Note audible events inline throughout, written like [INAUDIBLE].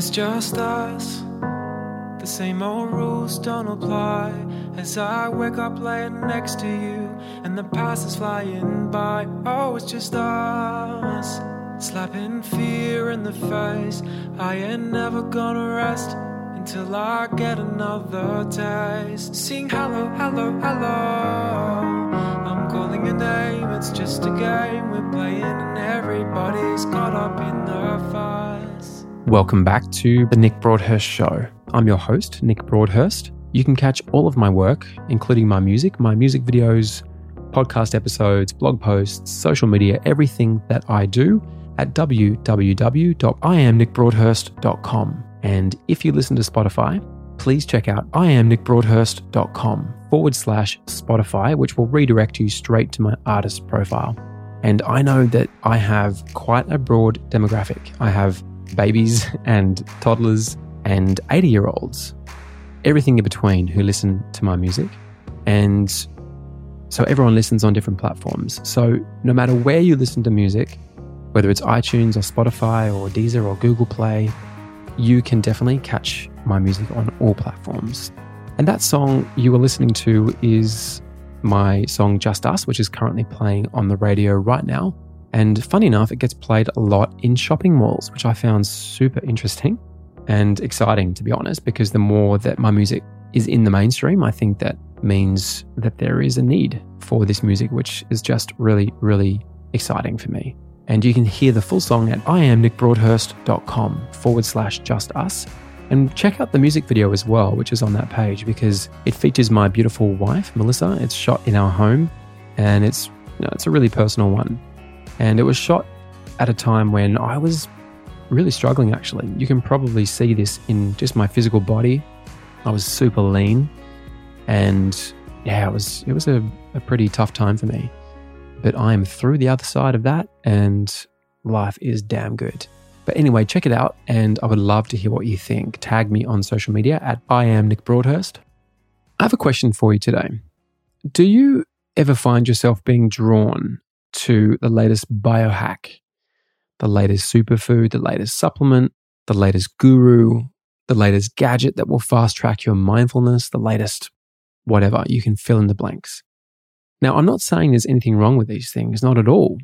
it's just us. The same old rules don't apply as I wake up laying next to you and the past is flying by. Oh, it's just us. Slapping fear in the face. I ain't never gonna rest until I get another taste. Sing hello, hello, hello. I'm calling your name, it's just a game we're playing, and everybody's caught up in the fuss. Welcome back to The Nick Broadhurst Show. I'm your host, Nick Broadhurst. You can catch all of my work, including my music, my music videos, podcast episodes, blog posts, social media, everything that I do at www.iamnickbroadhurst.com. And if you listen to Spotify, please check out iamnickbroadhurst.com forward slash Spotify, which will redirect you straight to my artist profile. And I know that I have quite a broad demographic. I have babies and toddlers and 80 year olds, everything in between who listen to my music. And so everyone listens on different platforms. So no matter where you listen to music, whether it's iTunes or Spotify or Deezer or Google Play, you can definitely catch my music on all platforms. And that song you were listening to is my song Just Us, which is currently playing on the radio right now. And funny enough, it gets played a lot in shopping malls, which I found super interesting and exciting, to be honest, because the more that my music is in the mainstream, I think that means that there is a need for this music, which is just really, really exciting for me. And you can hear the full song at iamnickbroadhurst.com forward slash just us. And check out the music video as well, which is on that page because it features my beautiful wife, Melissa. It's shot in our home and it's, you know, it's a really personal one. And it was shot at a time when I was really struggling, actually. You can probably see this in just my physical body. I was super lean and yeah, it was, it was a, a pretty tough time for me. But I am through the other side of that and life is damn good. But anyway, check it out and I would love to hear what you think. Tag me on social media at I am Nick Broadhurst. I have a question for you today. Do you ever find yourself being drawn to the latest biohack, the latest superfood, the latest supplement, the latest guru, the latest gadget that will fast track your mindfulness, the latest whatever? You can fill in the blanks. Now, I'm not saying there's anything wrong with these things, not at all.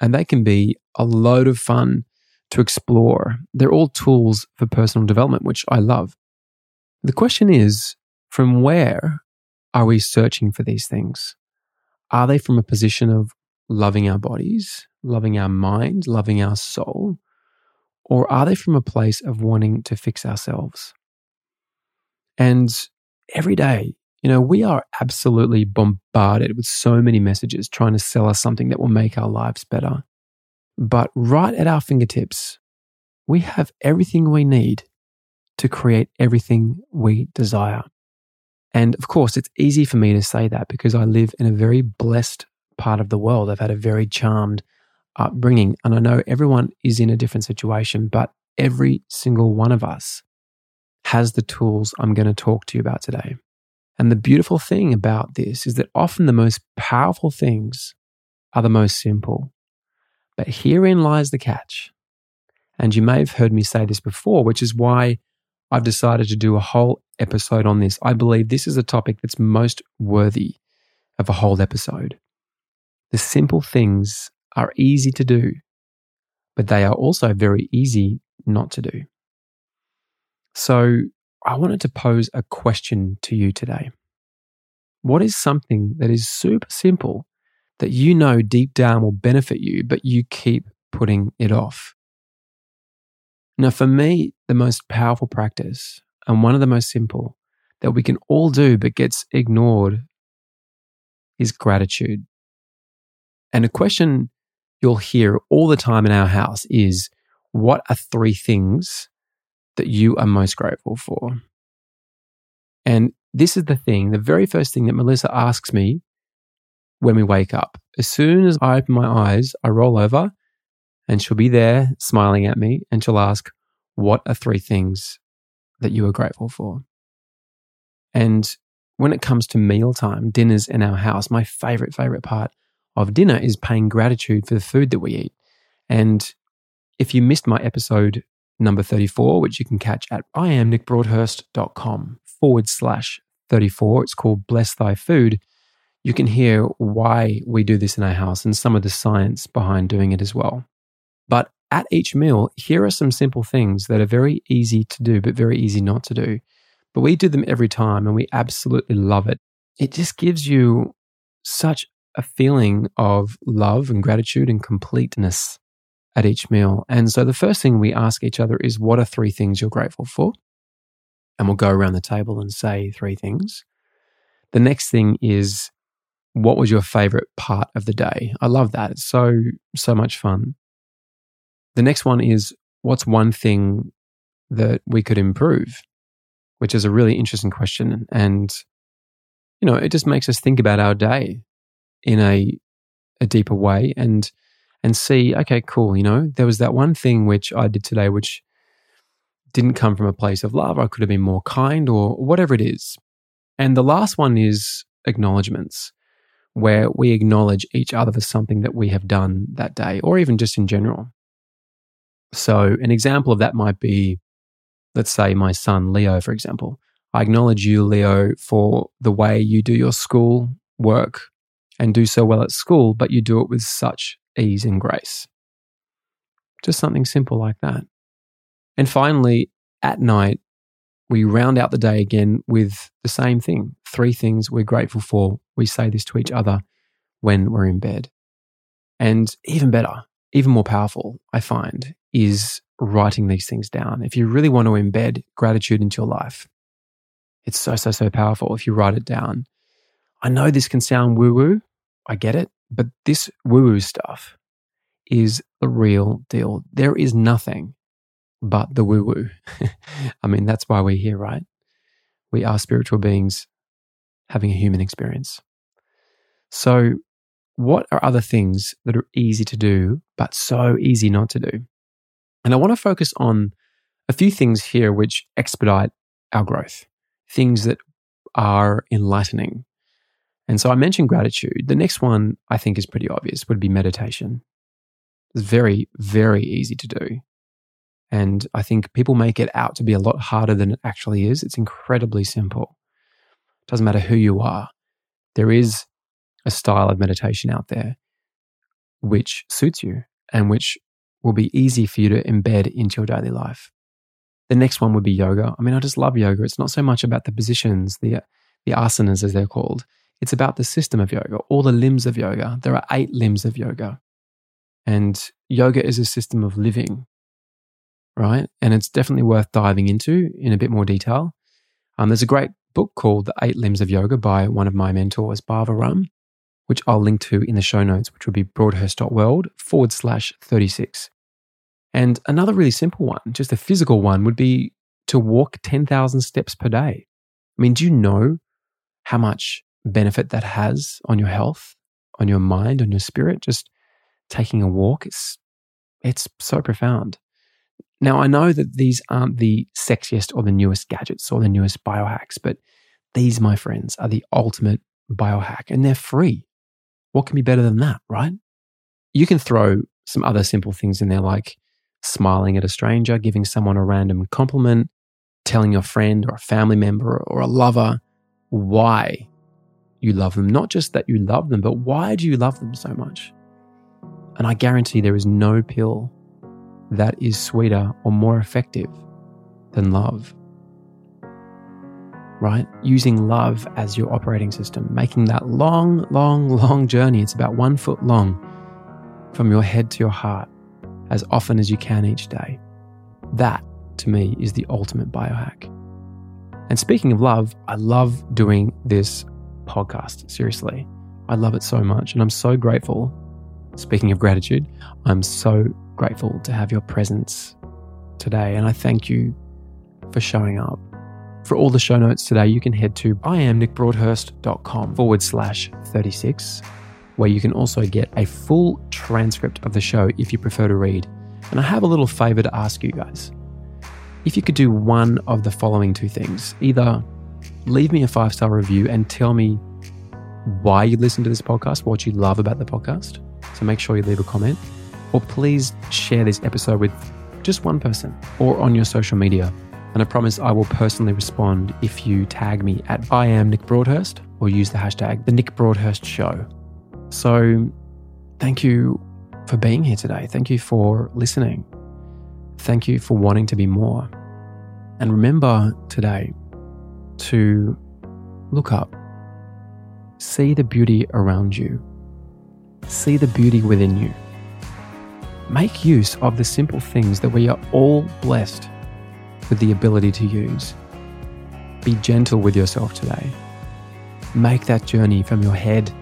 And they can be a load of fun to explore. They're all tools for personal development, which I love. The question is from where are we searching for these things? Are they from a position of loving our bodies, loving our mind, loving our soul? Or are they from a place of wanting to fix ourselves? And every day, you know, we are absolutely bombarded with so many messages trying to sell us something that will make our lives better. But right at our fingertips, we have everything we need to create everything we desire. And of course, it's easy for me to say that because I live in a very blessed part of the world. I've had a very charmed upbringing, and I know everyone is in a different situation, but every single one of us has the tools I'm going to talk to you about today. And the beautiful thing about this is that often the most powerful things are the most simple. But herein lies the catch. And you may have heard me say this before, which is why I've decided to do a whole episode on this. I believe this is a topic that's most worthy of a whole episode. The simple things are easy to do, but they are also very easy not to do. So I wanted to pose a question to you today. What is something that is super simple that you know deep down will benefit you, but you keep putting it off? Now, for me, the most powerful practice and one of the most simple that we can all do but gets ignored is gratitude. And a question you'll hear all the time in our house is what are three things that you are most grateful for. And this is the thing the very first thing that Melissa asks me when we wake up. As soon as I open my eyes, I roll over and she'll be there smiling at me and she'll ask, What are three things that you are grateful for? And when it comes to mealtime, dinners in our house, my favorite, favorite part of dinner is paying gratitude for the food that we eat. And if you missed my episode number 34, which you can catch at iamnickbroadhurst.com forward slash 34. It's called Bless Thy Food. You can hear why we do this in our house and some of the science behind doing it as well. But at each meal, here are some simple things that are very easy to do, but very easy not to do. But we do them every time and we absolutely love it. It just gives you such a feeling of love and gratitude and completeness at each meal. And so the first thing we ask each other is, What are three things you're grateful for? And we'll go around the table and say three things. The next thing is, What was your favorite part of the day? I love that. It's so, so much fun. The next one is, What's one thing that we could improve? Which is a really interesting question. And, you know, it just makes us think about our day in a, a deeper way. And and see, okay, cool, you know, there was that one thing which I did today which didn't come from a place of love. I could have been more kind or whatever it is. And the last one is acknowledgements, where we acknowledge each other for something that we have done that day or even just in general. So, an example of that might be, let's say, my son Leo, for example. I acknowledge you, Leo, for the way you do your school work and do so well at school, but you do it with such ease and grace. Just something simple like that. And finally, at night, we round out the day again with the same thing three things we're grateful for. We say this to each other when we're in bed. And even better, even more powerful, I find, is writing these things down. If you really want to embed gratitude into your life, it's so, so, so powerful if you write it down. I know this can sound woo woo. I get it. But this woo woo stuff is the real deal. There is nothing but the woo woo. [LAUGHS] I mean, that's why we're here, right? We are spiritual beings having a human experience. So, what are other things that are easy to do, but so easy not to do? And I want to focus on a few things here which expedite our growth, things that are enlightening, and so I mentioned gratitude. The next one I think is pretty obvious would be meditation. It's very, very easy to do. And I think people make it out to be a lot harder than it actually is. It's incredibly simple. It doesn't matter who you are. There is a style of meditation out there which suits you and which will be easy for you to embed into your daily life. The next one would be yoga. I mean, I just love yoga. It's not so much about the positions, the the asanas as they're called. It's about the system of yoga, all the limbs of yoga. There are eight limbs of yoga. And yoga is a system of living, right? And it's definitely worth diving into in a bit more detail. Um, there's a great book called The Eight Limbs of Yoga by one of my mentors, Bhava Ram, which I'll link to in the show notes, which will be broadhurst.world forward slash 36. And another really simple one, just a physical one, would be to walk 10,000 steps per day. I mean, do you know how much benefit that has on your health, on your mind, on your spirit, just taking a walk, it's, it's so profound. Now, I know that these aren't the sexiest or the newest gadgets or the newest biohacks, but these, my friends, are the ultimate biohack and they're free. What can be better than that, right? You can throw some other simple things in there like smiling at a stranger, giving someone a random compliment, telling your friend or a family member or a lover why you love them. Not just that you love them, but why do you love them so much? And I guarantee there is no pill that is sweeter or more effective than love. Right? Using love as your operating system, making that long, long, long journey. It's about one foot long from your head to your heart as often as you can each day. That, to me, is the ultimate biohack. And speaking of love, I love doing this podcast. Seriously, I love it so much. And I'm so grateful. Speaking of gratitude, I'm so grateful to have your presence today. And I thank you for showing up. For all the show notes today, you can head to iamnickbroadhurst.com forward slash 36, where you can also get a full transcript of the show if you prefer to read. And I have a little favor to ask you guys. If you could do one of the following two things, either leave me a five star review and tell me why you listen to this podcast, what you love about the podcast. So make sure you leave a comment, or please share this episode with just one person, or on your social media. And I promise I will personally respond if you tag me at I am Nick Broadhurst or use the hashtag the Nick Broadhurst Show. So thank you for being here today. Thank you for listening. Thank you for wanting to be more. And remember today to look up, see the beauty around you, see the beauty within you. Make use of the simple things that we are all blessed with the ability to use. Be gentle with yourself today. Make that journey from your head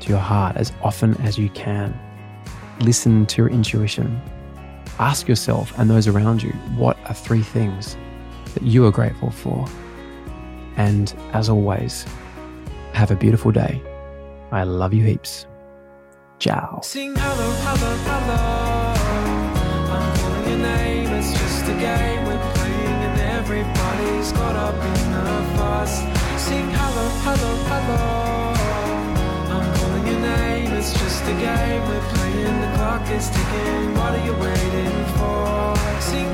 to your heart as often as you can. Listen to your intuition. Ask yourself and those around you what are three things that you are grateful for. And as always, have a beautiful day. I love you heaps. Ciao. Sing hello, hello, hello. I'm calling your name, it's just a game we're playing, and everybody's caught up in the fuss. Sing hello, hello, hello. I'm calling your name, it's just a game we're playing, the clock is ticking. What are you waiting for? Sing